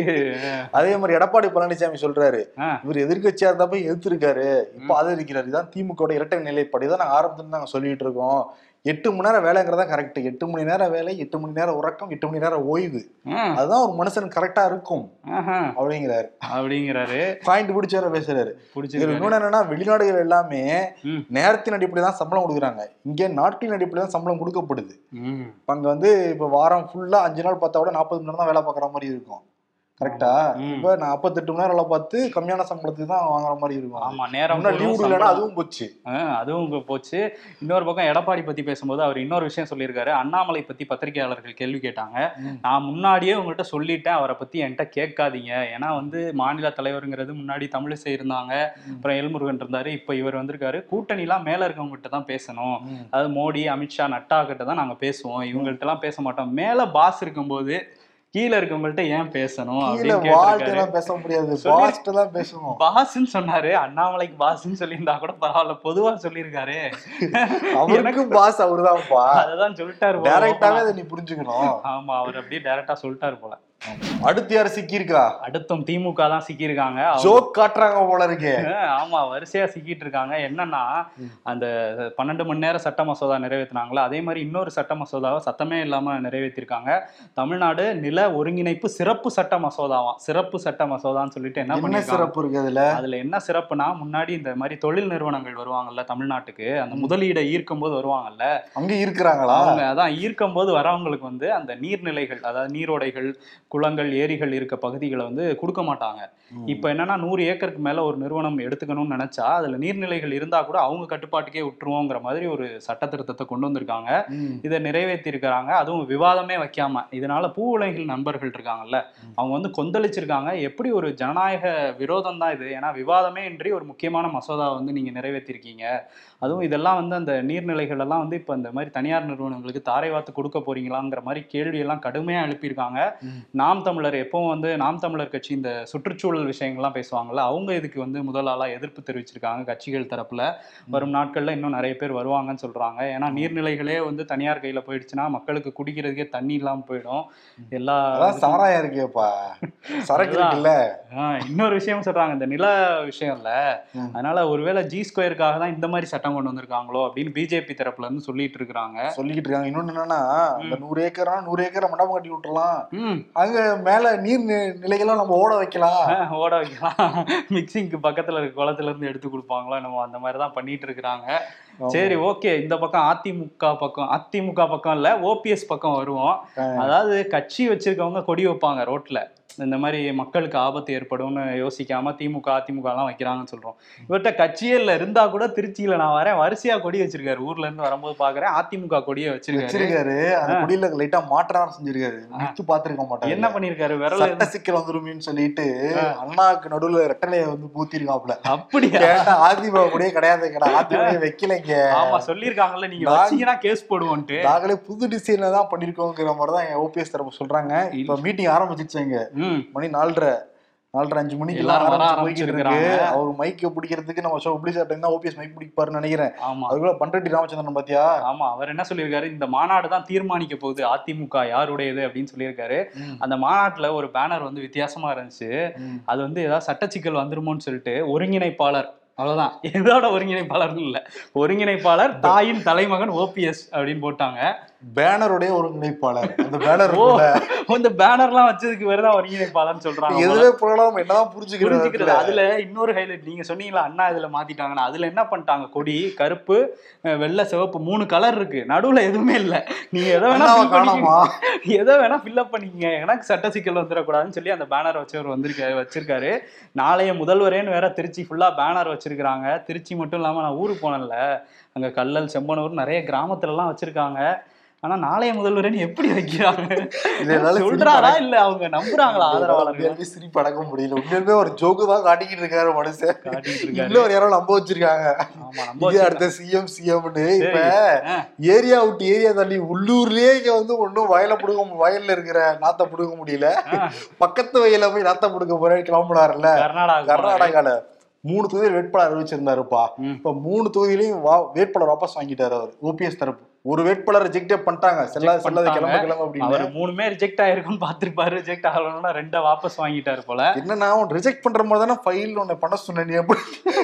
அதே மாதிரி எடப்பாடி பழனிசாமி சொல்றாரு. இவர் எதிர்க்கட்சியா இருந்தா போய் எதிர்த்திருக்காரு. இப்ப ஆதரிக்கிறாரு இதான் திமுக இரட்டை நிலைப்பாடு. தான் நாங்க ஆரம்பத்துல நாங்க சொல்லிட்டு இருக்கோம். எட்டு மணி நேரம் வேலைங்கிறதா கரெக்ட் எட்டு மணி நேரம் வேலை எட்டு மணி நேரம் உறக்கம் எட்டு மணி நேரம் ஓய்வு. அதுதான் ஒரு மனுஷன் கரெக்டா இருக்கும். அப்படிங்கிறாரு. அப்படிங்கிறாரு. பாயிண்ட் பிடிச்ச வேற பேசுறாரு பிடிச்சிருக்கு இன்னொன்னு என்னன்னா வெளிநாடுகள் எல்லாமே. நேரத்தின் அடிப்படையில் தான் சம்பளம் கொடுக்குறாங்க. இங்க நாட்டின் அடிப்படையில் தான் சம்பளம் கொடுக்கப்படுது. அங்க வந்து இப்ப வாரம் ஃபுல்லா அஞ்சு நாள் பார்த்தா கூட நாற்பது மணி நேரம் தான் வேலை பார்க்குற மாதிரி இருக்கும். கரெக்டா. இப்ப நாற்பத்தெட்டு மணி நேரம் பார்த்து கம்மியான சம்பளத்துக்கு தான் வாங்குற மாதிரி இருக்கும். ஆமா நேரம் லீவு இல்லைன்னா. அதுவும் போச்சு. அதுவும் போச்சு. இன்னொரு பக்கம் எடப்பாடி பத்தி பேசும்போது அவர் இன்னொரு விஷயம் சொல்லியிருக்காரு. அண்ணாமலை பத்தி பத்திரிகையாளர்கள் கேள்வி கேட்டாங்க. நான் முன்னாடியே உங்கள்கிட்ட சொல்லிட்டேன். அவரை பத்தி என்கிட்ட கேட்காதீங்க. ஏன்னா வந்து மாநில தலைவருங்கிறது முன்னாடி தமிழிசை இருந்தாங்க. அப்புறம் எல்முருகன் இருந்தாரு. இப்ப இவர் வந்திருக்காரு. கூட்டணிலாம் மேல இருக்கவங்ககிட்ட தான் பேசணும். அதாவது மோடி அமித்ஷா நட்டா கிட்ட தான் நாங்க பேசுவோம். இவங்கள்ட்ட எல்லாம் பேச மாட்டோம். மேல பாஸ் இருக்கும்போது கீழே இருக்கவங்கள்ட்ட ஏன் பேசணும் அப்படின்னு பேச முடியாது. தான் பேசணும். பாஸ்ன்னு சொன்னாரு. அண்ணாமலைக்கு பாஸ்ன்னு சொல்லியிருந்தா கூட பரவாயில்ல பொதுவா சொல்லியிருக்காரு. அவருக்கும் பாஸ் அவருதான்ப்பா. அததான் சொல்லிட்டாரு டைரக்டாவே. அதை நீ புரிஞ்சுக்கணும். ஆமா அவர் அப்படியே டைரக்டா சொல்லிட்டாரு போல. அடுத்து யார் சிக்கியிருக்கா? அடுத்தும் திமுக தான் சிக்கியிருக்காங்க ஜோக் காட்டுறாங்க போல இருக்கே. ஆமா வரிசையா சிக்கிட்டு இருக்காங்க என்னன்னா. அந்த பன்னெண்டு மணி நேரம் சட்ட மசோதா நிறைவேற்றினாங்களா அதே மாதிரி இன்னொரு சட்ட மசோதாவை சத்தமே இல்லாம நிறைவேற்றிருக்காங்க தமிழ்நாடு நில ஒருங்கிணைப்பு சிறப்பு சட்ட மசோதாவாம். சிறப்பு சட்ட மசோதான்னு சொல்லிட்டு என்ன பண்ணிருக்காங்க சிறப்பு இருக்கு அதுல? அதுல என்ன சிறப்புனா முன்னாடி இந்த மாதிரி தொழில் நிறுவனங்கள் வருவாங்கல்ல தமிழ்நாட்டுக்கு அந்த முதலீடை ஈர்க்கும் போது வருவாங்கல்ல. அங்க இருக்கிறாங்களா அவங்க அதான் ஈர்க்கும் போது வரவங்களுக்கு வந்து அந்த நீர்நிலைகள் அதாவது நீரோடைகள் குளங்கள் ஏரிகள் இருக்க பகுதிகளை வந்து கொடுக்க மாட்டாங்க. இப்போ என்னன்னா நூறு ஏக்கருக்கு மேல ஒரு நிறுவனம் எடுத்துக்கணும்னு நினைச்சா அதுல நீர்நிலைகள் இருந்தா கூட அவங்க கட்டுப்பாட்டுக்கே விட்டுருவோங்கிற மாதிரி ஒரு சட்ட திருத்தத்தை கொண்டு வந்திருக்காங்க. இதை நிறைவேற்றி இருக்கிறாங்க அதுவும் விவாதமே வைக்காம. இதனால பூ உலகில் நண்பர்கள் இருக்காங்கல்ல அவங்க வந்து கொந்தளிச்சிருக்காங்க. எப்படி ஒரு ஜனநாயக விரோதம் தான் இது? ஏன்னா விவாதமே இன்றி ஒரு முக்கியமான மசோதா வந்து நீங்க நிறைவேற்றிருக்கீங்க. அதுவும் இதெல்லாம் வந்து அந்த நீர்நிலைகள் எல்லாம் வந்து இப்போ இந்த மாதிரி தனியார் நிறுவனங்களுக்கு தாரை வாத்து கொடுக்க போறீங்களாங்கிற மாதிரி கேள்வி எல்லாம் கடுமையா எழுப்பியிருக்காங்க. நாம் தமிழர் எப்பவும் வந்து நாம் தமிழர் கட்சி இந்த சுற்றுச்சூழல் விஷயங்கள்லாம் பேசுவாங்கல்ல அவங்க இதுக்கு வந்து முதல் ஆளா எதிர்ப்பு தெரிவிச்சிருக்காங்க கட்சிகள் தரப்புல? வரும் நாட்கள்ல இன்னும் நிறைய பேர் வருவாங்கன்னு சொல்றாங்க. ஏன்னா நீர்நிலைகளே வந்து தனியார் கையில போயிடுச்சுன்னா மக்களுக்கு குடிக்கிறதுக்கே தண்ணி இல்லாம போயிடும். எல்லா சாராயம் இருக்கேப்பா. சரக்கு இருக்குல்ல. இன்னொரு விஷயம் சொல்றாங்க இந்த நில விஷயம்ல. அதனால ஒருவேளை ஜி ஸ்கொயருக்காக தான் இந்த மாதிரி சட்டம் கொண்டு வந்திருக்காங்களோ அப்படின்னு பிஜேபி தரப்புல இருந்து சொல்லிட்டு இருக்கிறாங்க. சொல்லிக்கிட்டு இருக்காங்க. இன்னொன்னு என்னன்னா இந்த நூறு ஏக்கரா நூறு ஏக்கரை மண்டபம் கட்டி விட்டுறலாம். ம். அங்க மேல நீர் நிலைகளும் நம்ம ஓட வைக்கலாம். ஓட வைக்கலாம். மிக்சிங்க்கு பக்கத்துல இருக்க குளத்துல இருந்து எடுத்து கொடுப்பாங்களோ நம்ம அந்த மாதிரி தான் பண்ணிட்டு இருக்கிறாங்க. சரி ஓகே இந்த பக்கம் அதிமுக பக்கம் அதிமுக பக்கம் இல்ல ஓபிஎஸ் பக்கம் வருவோம். அதாவது கட்சி வச்சிருக்கவங்க கொடி வைப்பாங்க ரோட்ல. இந்த மாதிரி மக்களுக்கு ஆபத்து ஏற்படும்னு யோசிக்காம திமுக அதிமுக எல்லாம் வைக்கிறாங்கன்னு சொல்றோம். இவர்கிட்ட கட்சியே இல்ல இருந்தா கூட திருச்சியில நான் வரேன். வரிசையா கொடி வச்சிருக்காரு. ஊர்ல இருந்து வரும்போது பாக்குறேன். அதிமுக கொடியை வச்சிருக்காரு. வச்சிருக்காரு. அந்த குடியில லைட்டா மாற்றம் செஞ்சிருக்காரு. வித்து பாத்துருக்க மாட்டாங்க என்ன பண்ணிருக்காரு? விரல சட்ட சிக்கல் வந்துருமேன்னு சொல்லிட்டு அண்ணாக்கு நடுவுல ரெட்டலைய வந்து பூத்திருக்காப்ல அப்படியா? கேட்டா அதிமுக கூடயே கிடையாது கடா அதிமுக வைக்கலைங்க. ஆமா சொல்லிருக்காங்கல்ல நீங்க வச்சீங்கன்னா கேஸ் போடுவோன்ட்டு. நாங்களே புது டிசைன்ல தான் பண்ணிருக்கோங்கிற மாதிரி தான் ஓபிஎஸ் தரப்பு சொல்றாங்க. இப்ப மீட்டிங் ஆரம்பிச்சிருச்சாங்க மணி நாலரை நாலரை அஞ்சு மணிக்கு எல்லாரும் வர. அவர் மைக்க பிடிக்கிறதுக்கு நம்ம ஷோ பிடிச்ச டைம் தான் ஓபிஎஸ் மைக் பிடிப்பாருன்னு நினைக்கிறேன். ஆமா. அதுக்குள்ள பண்ரெட்டி ராமச்சந்திரன் பாத்தியா? ஆமா அவர் என்ன சொல்லியிருக்காரு? இந்த மாநாடு தான் தீர்மானிக்க போகுது. அதிமுக யாருடையது அப்படின்னு சொல்லியிருக்காரு. அந்த மாநாட்டுல ஒரு பேனர் வந்து வித்தியாசமா இருந்துச்சு. அது வந்து ஏதாவது சட்டச்சிக்கல் வந்துருமோன்னு சொல்லிட்டு ஒருங்கிணைப்பாளர் அவ்வளவுதான். எதோட ஒருங்கிணைப்பாளர் இல்ல. ஒருங்கிணைப்பாளர் தாயின் தலைமகன் ஓபிஎஸ் அப்படின்னு போட்டாங்க. பேனருடைய ஒருங்கிணைப்பாளர் அந்த பேனர் இந்த பேனர்லாம் வச்சதுக்கு வேறதான் ஒருங்கிணைப்பாளர்னு சொல்றாங்க. எதுவே நம்ம என்னதான் புரிஞ்சுக்கிறது அதுல? இன்னொரு ஹைலைட் நீங்க சொன்னீங்களா அண்ணா இதுல மாத்திட்டாங்கன்னா. அதுல என்ன பண்ணிட்டாங்க? கொடி கருப்பு வெள்ளை சிவப்பு மூணு கலர் இருக்கு. நடுவுல எதுவுமே இல்ல. நீங்க எதை வேணா. காணோமா? எதை வேணா ஃபில்அப் பண்ணிக்கங்க. எனக்கு சட்ட சிக்கல் வந்துடக்கூடாதுன்னு சொல்லி அந்த பேனர் வச்சவர் வந்திருக்காரு வச்சிருக்காரு. நாளைய முதல்வரேன்னு வேற திருச்சி ஃபுல்லா பேனர் வச்சிருக்காங்க திருச்சி மட்டும் இல்லாம நான் ஊருக்கு போனேன்ல. அங்க கல்லல் செம்பனூர் நிறைய கிராமத்துல எல்லாம் வச்சிருக்காங்க. ஆனா நாளைய முதல்வரேன்னு எப்படி வைக்கிறாங்க? சொல்றாரா இல்ல அவங்க நம்புறாங்களா ஆதரவாளர்கள்? சிரிப்பு அடக்க முடியல. உண்மையிலுமே ஒரு ஜோக்கு தான் காட்டிக்கிட்டு இருக்காரு மனுஷன். இருக்காரு. இன்னொரு யாரோ நம்ப வச்சிருக்காங்க. அடுத்த சிஎம் சிஎம்னு இப்ப. ஏரியா விட்டு ஏரியா தள்ளி உள்ளூர்லயே இங்க வந்து ஒண்ணும் வயல புடுங்க வயல்ல இருக்கிற நாத்த புடுங்க முடியல. பக்கத்து வயல போய் நாத்த புடுங்க போறேன் கிளம்புனாருல்ல. கர்நாடகா கர்நாடகால. மூணு தொகுதியில் வேட்பாளர் அறிவிச்சிருந்தாருப்பா. இப்ப மூணு தொகுதியிலையும் வா வேட்பாளர் வாபஸ் வாங்கிட்டாரு அவர் ஓபிஎஸ் தரப்பு. ஒரு வேட்பாளர் ரிஜெக்டே பண்ணிட்டாங்க. செல்லாத செல்லாத கிளம்ப. கிளம்ப அப்படின்னு. அவர் மூணுமே ரிஜெக்ட் ஆயிருக்கும்னு பாத்திருப்பாரு ரிஜெக்ட் ஆகலன்னா ரெண்ட வாபஸ் வாங்கிட்டாரு போல. என்னன்னா அவன் ரிஜெக்ட் பண்ற மாதிரி தானே ஃபைல் ஒன்னு பண்ண சொன்ன நீ எப்படி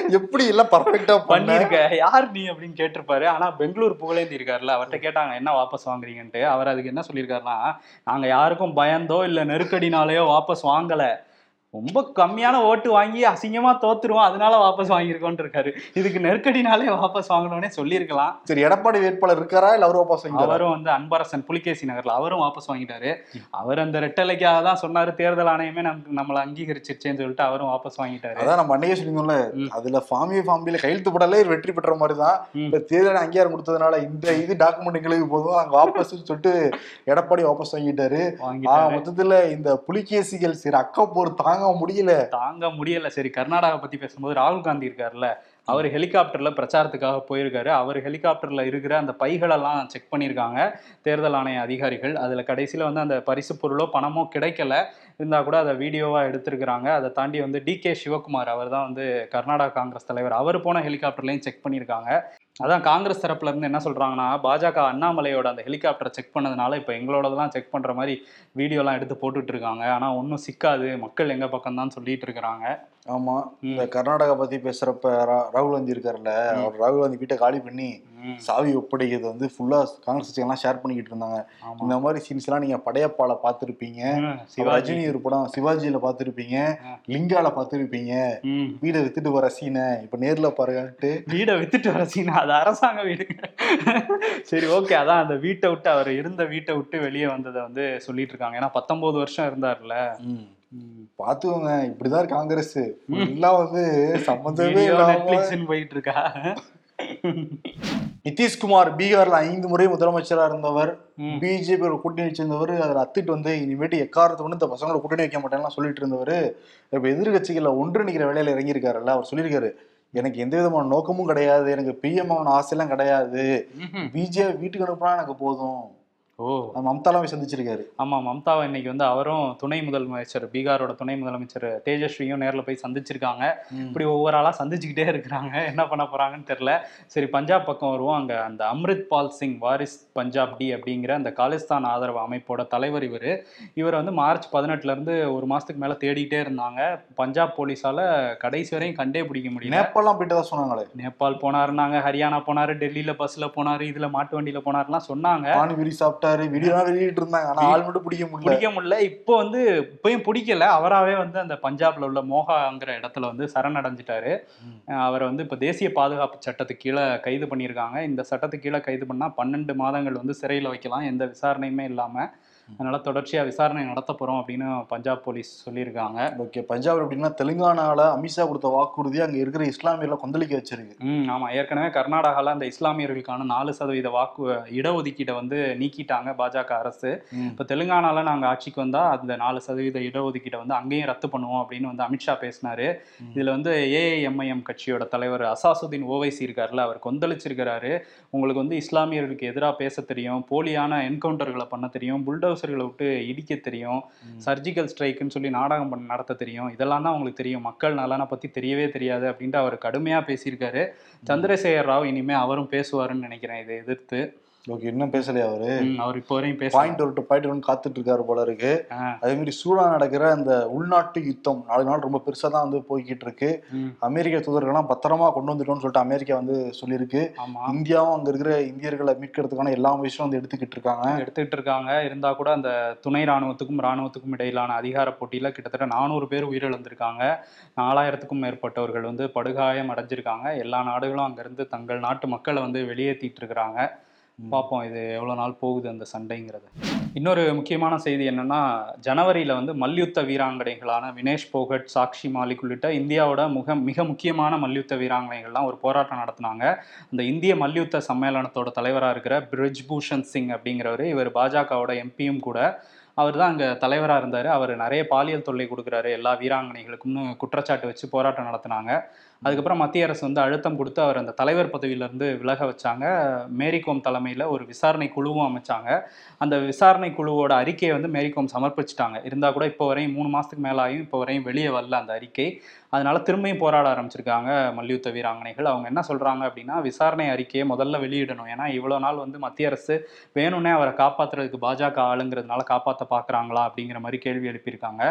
எப்படி எல்லாம் பர்ஃபெக்டா பண்ணி? பண்ணிருக்க. யார் நீ அப்படின்னு கேட்டிருப்பாரு. ஆனா பெங்களூர் புகழேந்தி இருக்காருல்ல அவர்ட்ட கேட்டாங்க என்ன வாபஸ் வாங்குறீங்கன்ட்டு? அவர் அதுக்கு என்ன சொல்லியிருக்காருன்னா நாங்க யாருக்கும் பயந்தோ இல்ல நெருக்கடினாலேயோ வாபஸ் வாங்கல. ரொம்ப கம்மியான ஓட்டு வாங்கி அசிங்கமா தோத்துருவோம். அதனால வாபஸ் வாங்கியிருக்கோன்னு இருக்காரு இதுக்கு நெருக்கடினாலே வாபஸ் வாங்கணும்னே சொல்லியிருக்கலாம். சரி எடப்பாடி வேட்பாளர் இருக்காரா இல்ல அவர் வாபஸ் வாங்கிட்டாரா? அவரும் வந்து அன்பரசன் புலிகேசி நகர்ல அவரும் வாபஸ் வாங்கிட்டாரு. அவர் அந்த ரெட்டலைக்காக தான் சொன்னாரு தேர்தல் ஆணையமே நமக்கு நம்மளை அங்கீகரிச்சிருச்சேன்னு சொல்லிட்டு அவரும் வாபஸ் வாங்கிட்டாரு. அதான் நம்ம அன்னைக்கே சொல்லியிருந்தோம்ல. அதுல ஃபாமி ஃபார்மில கையெழுத்து போட்டாலே வெற்றி பெற்ற மாதிரி தான். இப்ப தேர்தல் அங்கீகாரம் கொடுத்ததுனால இந்த இது டாக்குமெண்ட் எங்களுக்கு போதும் அங்க வாபஸ் சொல்லிட்டு எடப்பாடி வாபஸ் வாங்கிட்டாரு. மொத்தத்துல இந்த புலிகேசிகள் சரி அக்கா போர் தாங்க முடியல. தாங்க முடியல. சரி கர்நாடகா பத்தி பேசும்போது ராகுல் காந்தி இருக்காருல்ல. அவர் ஹெலிகாப்டர்ல பிரச்சாரத்துக்காக போயிருக்காரு. அவர் ஹெலிகாப்டர்ல இருக்கிற அந்த பைகளெல்லாம் செக் பண்ணியிருக்காங்க. தேர்தல் ஆணைய அதிகாரிகள். அதுல கடைசியில வந்து அந்த பரிசு பொருளோ பணமோ கிடைக்கல. இருந்தா கூட அதை வீடியோவா எடுத்திருக்கிறாங்க. அதை தாண்டி வந்து டி கே சிவகுமார் அவர் தான் வந்து கர்நாடகா காங்கிரஸ் தலைவர். அவர் போன ஹெலிகாப்டர்லையும் செக் பண்ணியிருக்காங்க. அதான் காங்கிரஸ் தரப்புல இருந்து என்ன சொல்றாங்கன்னா பாஜக அண்ணாமலையோட அந்த ஹெலிகாப்டரை செக் பண்ணதுனால இப்போ எங்களோடதெல்லாம் செக் பண்ற மாதிரி வீடியோலாம் எடுத்து போட்டுட்டு இருக்காங்க. ஆனா ஒன்றும் சிக்காது. மக்கள் எங்க பக்கம் தான் சொல்லிட்டு இருக்கிறாங்க. ஆமா. இந்த கர்நாடகா பத்தி பேசுறப்ப ராகுல் காந்தி இருக்காருல்ல அவர் ராகுல் காந்தி வீட்டை காலி பண்ணி. சாவி ஒப்படைக்கிறது வந்து ஃபுல்லா காங்கிரஸ் எல்லாம் ஷேர் பண்ணிக்கிட்டு இருந்தாங்க. இந்த மாதிரி சீன்ஸ் எல்லாம் நீங்க படையப்பால பாத்திருப்பீங்க ரஜினி ஒரு படம் சிவாஜியில பாத்திருப்பீங்க. லிங்கால பாத்திருப்பீங்க. வீடை வித்துட்டு வர சீனை இப்ப நேர்ல பாருங்கன்ட்டு. வீடை வித்துட்டு வர சீனா அது அரசாங்க வீடுங்க சரி ஓகே அதான் அந்த வீட்டை விட்டு அவர் இருந்த வீட்டை விட்டு வெளியே வந்ததை வந்து சொல்லிட்டு இருக்காங்க. ஏன்னா பத்தொன்பது வருஷம் இருந்தார்ல. பாத்துக்கோங்க இப்படிதான் காங்கிரஸ். எல்லாம் வந்து சம்மந்தமே வீடியோ இல்லாம போயிட்டு இருக்கா நிதிஷ்குமார் பீகார்ல ஐந்து முறை முதலமைச்சரா இருந்தவர். பிஜேபி கூட்டணி வச்சிருந்தவர் அதில் அத்துட்டு வந்து இனிமேட்டு எக்காரத்தை வந்து இந்த பசங்களோட கூட்டணி வைக்க மாட்டேன்லாம் சொல்லிட்டு இருந்தவர். இப்ப எதிர்கட்சிகளை ஒன்றிணைக்கிற வேலையில இறங்கியிருக்காருல்ல அவர் சொல்லியிருக்காரு எனக்கு எந்த விதமான நோக்கமும் கிடையாது எனக்கு பிஎம் ஆகணும் ஆசையெல்லாம் கிடையாது. பிஜேபி வீட்டுக்கு அனுப்புனா எனக்கு போதும். ஓ. மம்தாலாவை சந்திச்சிருக்காரு. ஆமா மம்தாவை இன்னைக்கு வந்து அவரும் துணை முதலமைச்சர் பீகாரோட துணை முதலமைச்சர் தேஜஸ்வியும் நேர்ல போய் சந்திச்சிருக்காங்க. இப்படி ஒவ்வொரு ஆளா சந்திச்சுக்கிட்டே இருக்கிறாங்க. என்ன பண்ண போறாங்கன்னு தெரியல. சரி பஞ்சாப் பக்கம் வருவோம். அங்க அந்த அம்ரித் பால் சிங் வாரிஸ் பஞ்சாப் டி அப்படிங்கிற அந்த காலிஸ்தான் ஆதரவு அமைப்போட தலைவர் இவர். இவர் வந்து மார்ச் பதினெட்டுல இருந்து ஒரு மாசத்துக்கு மேல தேடிட்டே இருந்தாங்க. பஞ்சாப் போலீஸால கடைசி வரையும் கண்டே பிடிக்க முடியல. நேபாளம் போயிட்டு தான் சொன்னாங்களே. நேபாள் போனாருனாங்க ஹரியானா போனாரு டெல்லியில பஸ்ல போனாரு இதுல மாட்டு வண்டியில போனாருலாம் சொன்னாங்க. பானிபுரி சாப்பிட்டாரு வீடியோலாம் வெளியிட்டு இருந்தாங்க. ஆனா ஆள் மட்டும் பிடிக்க முடியல. பிடிக்க முடியல. இப்போ வந்து இப்பயும் பிடிக்கல. அவராவே வந்து அந்த பஞ்சாப்ல உள்ள மோகாங்கிற இடத்துல வந்து சரணடைஞ்சிட்டாரு. அவரை வந்து இப்போ தேசிய பாதுகாப்பு சட்டத்துக்கு கீழே கைது பண்ணியிருக்காங்க. இந்த சட்டத்துக்கு கீழே கைது பண்ணா பன்னெண்டு மாதங்கள் வந்து சிறையில் வைக்கலாம். எந்த விசாரணையுமே இல்லாம அதனால தொடர்ச்சியா விசாரணை நடத்த போறோம் அப்படின்னு பஞ்சாப் போலீஸ் சொல்லியிருக்காங்க. ஓகே. பஞ்சாப் எப்படின்னா தெலுங்கானால அமித்ஷா கொடுத்த வாக்குறுதி அங்க இருக்கிற இஸ்லாமியர்ல கொந்தளிக்க வச்சிருக்கு. ம் ஆமா. ஏற்கனவே கர்நாடகால அந்த இஸ்லாமியர்களுக்கான நாலு சதவீத வாக்கு இடஒதுக்கீடை வந்து நீக்கிட்டாங்க பாஜக அரசு. இப்போ தெலுங்கானால நாங்க ஆட்சிக்கு வந்தா அந்த நாலு சதவீத இடஒதுக்கீடை வந்து அங்கேயும் ரத்து பண்ணுவோம் அப்படின்னு வந்து அமித்ஷா பேசினாரு. இதுல வந்து ஏஐஎம்ஐஎம் கட்சியோட தலைவர் அசாசுதீன் ஓவைசி இருக்காருல்ல அவர் கொந்தளிச்சிருக்கிறாரு. உங்களுக்கு வந்து இஸ்லாமியர்களுக்கு எதிராக பேச தெரியும் போலியான என்கவுண்டர்களை பண்ண தெரியும் புல்டோசர்களை விட்டு இடிக்க தெரியும். சர்ஜிக்கல் ஸ்ட்ரைக்குன்னு சொல்லி நாடகம் பண்ண நடத்த தெரியும். இதெல்லாம் தான் உங்களுக்கு தெரியும். மக்கள் நலனை பத்தி தெரியவே தெரியாது அப்படின்ட்டு அவர் கடுமையா பேசியிருக்காரு. சந்திரசேகர் ராவ் இனிமே அவரும் பேசுவாருன்னு நினைக்கிறேன் இதை எதிர்த்து. ஓகே இன்னும் பேசலையா அவரு? அவர் இப்போ வரையும் பேச பாயிண்ட் ஒரு பாயிண்ட் ஒன்று காத்துட்டு இருக்காரு போல இருக்கு. அதே மாதிரி சூடான் நடக்கிற அந்த உள்நாட்டு யுத்தம் நாலு நாள் ரொம்ப பெருசா தான் வந்து போய்கிட்டு இருக்கு அமெரிக்க தூதர்கள்லாம் பத்திரமா கொண்டு வந்துட்டோம்னு சொல்லிட்டு அமெரிக்கா வந்து சொல்லியிருக்கு. இந்தியாவும் அங்க இருக்கிற இந்தியர்களை மீட்கிறதுக்கான எல்லா முயற்சியும் வந்து எடுத்துக்கிட்டு இருக்காங்க எடுத்துக்கிட்டு இருக்காங்க இருந்தா கூட அந்த துணை ராணுவத்துக்கும் ராணுவத்துக்கும் இடையிலான அதிகார போட்டியில கிட்டத்தட்ட நானூறு பேர் உயிரிழந்திருக்காங்க. நாலாயிரத்துக்கும் மேற்பட்டவர்கள் வந்து படுகாயம் அடைஞ்சிருக்காங்க. எல்லா நாடுகளும் அங்கிருந்து தங்கள் நாட்டு மக்களை வந்து வெளியேற்றிட்டு இருக்கிறாங்க பார்ப்போம் இது எவ்வளோ நாள் போகுது அந்த சண்டைங்கிறது. இன்னொரு முக்கியமான செய்தி என்னென்னா ஜனவரியில் வந்து மல்யுத்த வீராங்கனைகளான வினேஷ் போகட் சாக்ஷி மாலிக் உள்ளிட்ட இந்தியாவோட மிக மிக முக்கியமான மல்யுத்த வீராங்கனைகள்லாம் ஒரு போராட்டம் நடத்தினாங்க. அந்த இந்திய மல்யுத்த சம்மேளனத்தோட தலைவராக இருக்கிற பிரிஜ்பூஷன் சிங் அப்படிங்கிறவர் இவர் பாஜகவோட எம்பியும் கூட அவர் தான் அங்கே தலைவராக இருந்தார். அவர் நிறைய பாலியல் தொல்லை கொடுக்குறாரு. எல்லா வீராங்கனைகளுக்கும்னு குற்றச்சாட்டு வச்சு போராட்டம் நடத்தினாங்க. அதுக்கப்புறம் மத்திய அரசு வந்து அழுத்தம் கொடுத்து அவர் அந்த தலைவர் பதவியிலேருந்து விலக வச்சாங்க. மேரிகோம் தலைமையில் ஒரு விசாரணை குழுவும் அமைச்சாங்க. அந்த விசாரணை குழுவோட அறிக்கையை வந்து மேரிகோம் சமர்ப்பிச்சிட்டாங்க. இருந்தால் கூட இப்போ வரையும் மூணு மாதத்துக்கு மேலே இப்போ வரையும் வெளியே வரல அந்த அறிக்கை. அதனால திரும்பியும் போராட ஆரம்பிச்சிருக்காங்க மல்யுத்த வீராங்கனைகள். அவங்க என்ன சொல்கிறாங்க அப்படின்னா விசாரணை அறிக்கையை முதல்ல வெளியிடணும். ஏன்னா இவ்வளோ நாள் வந்து மத்திய அரசு வேணும்னே அவரை காப்பாற்றுறதுக்கு பாஜக ஆளுங்கிறதுனால காப்பாற்ற பார்க்குறாங்களா அப்படிங்கிற மாதிரி கேள்வி எழுப்பியிருக்காங்க.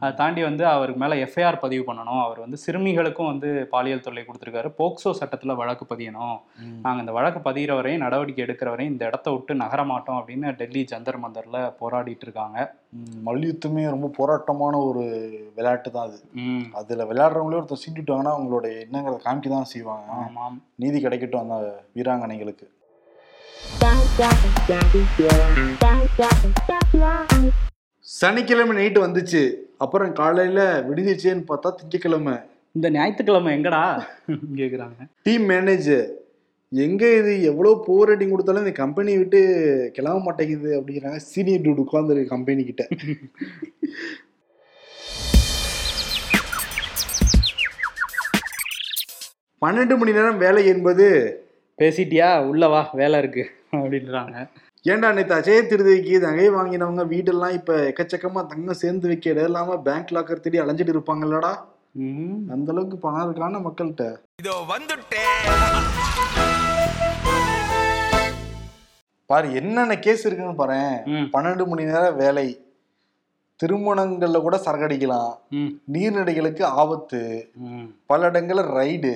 அதை தாண்டி வந்து அவருக்கு மேலே எஃப்ஐஆர் பதிவு பண்ணணும். அவர் வந்து சிறுமிகளுக்கும் வந்து பாலியல் தொல்லை கொடுத்துருக்காரு. போக்சோ சட்டத்தில் வழக்கு பதியணும். நாங்கள் இந்த வழக்கு பதிகிற வரையும் நடவடிக்கை எடுக்கிற வரையும் இந்த இடத்த விட்டு நகர மாட்டோம் அப்படின்னு டெல்லி ஜந்தர் மந்தரில் போராடிட்டு இருக்காங்க. மல்யுத்தமே ரொம்ப போராட்டமான ஒரு விளையாட்டு தான் அது. அதுல விளையாடுறவங்களே ஒருத்தர் சீண்டிட்டாங்கன்னா அவங்களோட என்னங்கிறத காமிக்க தான் செய்வாங்க. ஆமாம். நீதி கிடைக்கட்டும் அந்த வீராங்கனைகளுக்கு. சனிக்கிழமை நைட்டு வந்துச்சு. அப்புறம் காலையில விடுதிச்சேன்னு பார்த்தா திங்கக்கிழமை. இந்த ஞாயிற்றுக்கிழமை எங்கடா? கேக்குறாங்க. டீம் மேனேஜர் எங்க இது எவ்வளவு போர் ரேட்டிங் கொடுத்தாலும் இந்த கம்பெனி விட்டு கிளம்ப மாட்டேங்குது அப்படிங்கிறாங்க. சீனியர் டூட் உட்காந்துருக்கு கம்பெனி கிட்ட. பன்னெண்டு மணி நேரம் வேலை என்பது பேசிட்டியா? உள்ள வா வேலை இருக்கு. அப்படின்றாங்க. ஏன்டா நேற்று அஜய திருதிக்கு நகை வாங்கினவங்க வீடெல்லாம் இப்ப எக்கச்சக்கமா தங்கம் சேர்ந்து வைக்க இடம் இல்லாம பேங்க் லாக்கர் தேடி அலைஞ்சிட்டு இருப்பாங்கல்லடா. ம் அந்த அளவுக்கு பணம் இருக்கான மக்கள்கிட்ட. இதோ வந்துட்டேன் பாரு என்னென்ன கேஸ் இருக்குன்னு பாரு பன்னெண்டு மணி நேரம் வேலை. திருமணங்கள்ல கூட சரக்கடிக்கலாம் ம், நீர்நிலைகளுக்கு ஆபத்து. ம், பல இடங்கள்ல ரைடு.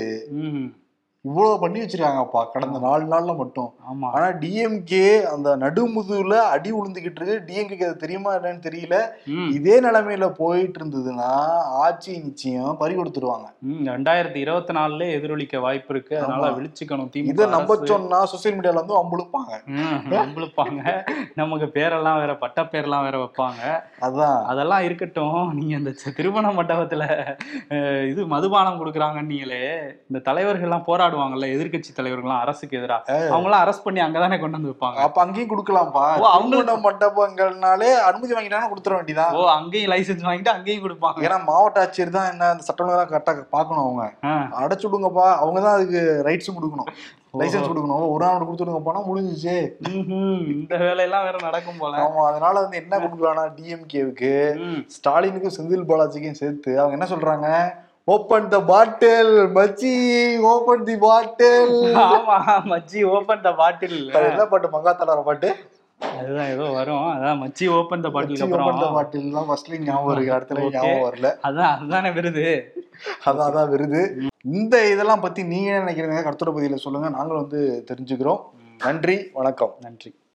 இவ்வளவு பண்ணி வச்சிருக்காங்கப்பா. கடந்த நாலு நாள்ல மட்டும். ஆமா. ஆனா டிஎம்கே அந்த நடுமுதுகுல அடி உளுந்துகிட்டு இருக்கு டிஎம்கே அது தெரியுமா என்னன்னு தெரியல. இதே நிலைமையில போயிட்டு இருந்ததுன்னா ஆட்சி நிச்சயம் பறி கொடுத்துருவாங்க. ரெண்டாயிரத்தி இருபத்தி நாலுல எதிரொலிக்க வாய்ப்பு இருக்கு. அதனால. விழிச்சுக்கணும். திமுக இதை நம்ப. சொன்னா சோசியல் மீடியால வந்து அம்புழுப்பாங்க. ம், நம்பளுப்பாங்க நமக்கு பேரெல்லாம் வேற பட்ட பேர்லாம் வேற வைப்பாங்க. அதான். அதெல்லாம் இருக்கட்டும். நீங்க இந்த திருமண மண்டபத்துல இது மதுபானம் கொடுக்குறாங்கன்னு நீங்களே இந்த தலைவர்கள்லாம் போராடுவாங்கல்ல எதிர்க்கட்சி தலைவர்கள்லாம் அரசுக்கு எதிராக. அவங்க எல்லாம் அரெஸ்ட் பண்ணி அங்கதானே கொண்டு வந்து வைப்பாங்க. அப்ப அங்கேயும் கொடுக்கலாம்ப்பா. திருமண மண்டபங்கள்னாலே அனுமதி வாங்கிட்டாங்கன்னா கொடுத்துட வேண்டியதான் ஓ அங்கேயும் லைசென்ஸ் வாங்கிட்டு அங்கேயும் கொடுப்பாங்க. ஏன்னா மாவட்ட ஆட்சியர் தான் என்ன அந்த சட்டம் தான் கரெக்டா பார்க்கணும் அவங்க. அடைச்சு விடுங்கப்பா. அவங்க தான் அதுக்கு ரைட்ஸும் கொடுக்கணும். லைசென்ஸ் கொடுக்கணும். ஒரு நாள் கொடுத்து விடுங்கப்பானா முடிஞ்சிச்சு. இந்த வேலையெல்லாம் வேற நடக்கும் போல. ஆமா அதனால வந்து என்ன கொடுக்கலாம்னா டிஎம்கேவுக்கு. ஸ்டாலினுக்கும் செந்தில் பாலாஜிக்கும் சேர்த்து அவங்க என்ன சொல்றாங்க? ஓப்பன் த பாட்டில் மச்சி ஓப்பன் தி பாட்டில் ஆமா மச்சி ஓபன் த பாட்டில் என்ன பாட்டு மங்காத்தலார பாட்டு? அதுதான் ஏதோ வரும். அதான் மச்சி ஓபன் த பாட்டிலுக்கு ஓப்பன் த அப்புறம் பாட்டில் எல்லாம் ஃபர்ஸ்ட்ல ஞாபகம் இருக்கு அடுத்த Okay. ஞாபகம் வரல. அதான் அதுதானே விருது. அதான் அதான் விருது. இந்த இதெல்லாம் பத்தி நீங்க என்ன நினைக்கிறீங்க? கருத்துரை பதில சொல்லுங்க. நாங்களும் வந்து தெரிஞ்சுக்கிறோம். நன்றி வணக்கம். நன்றி.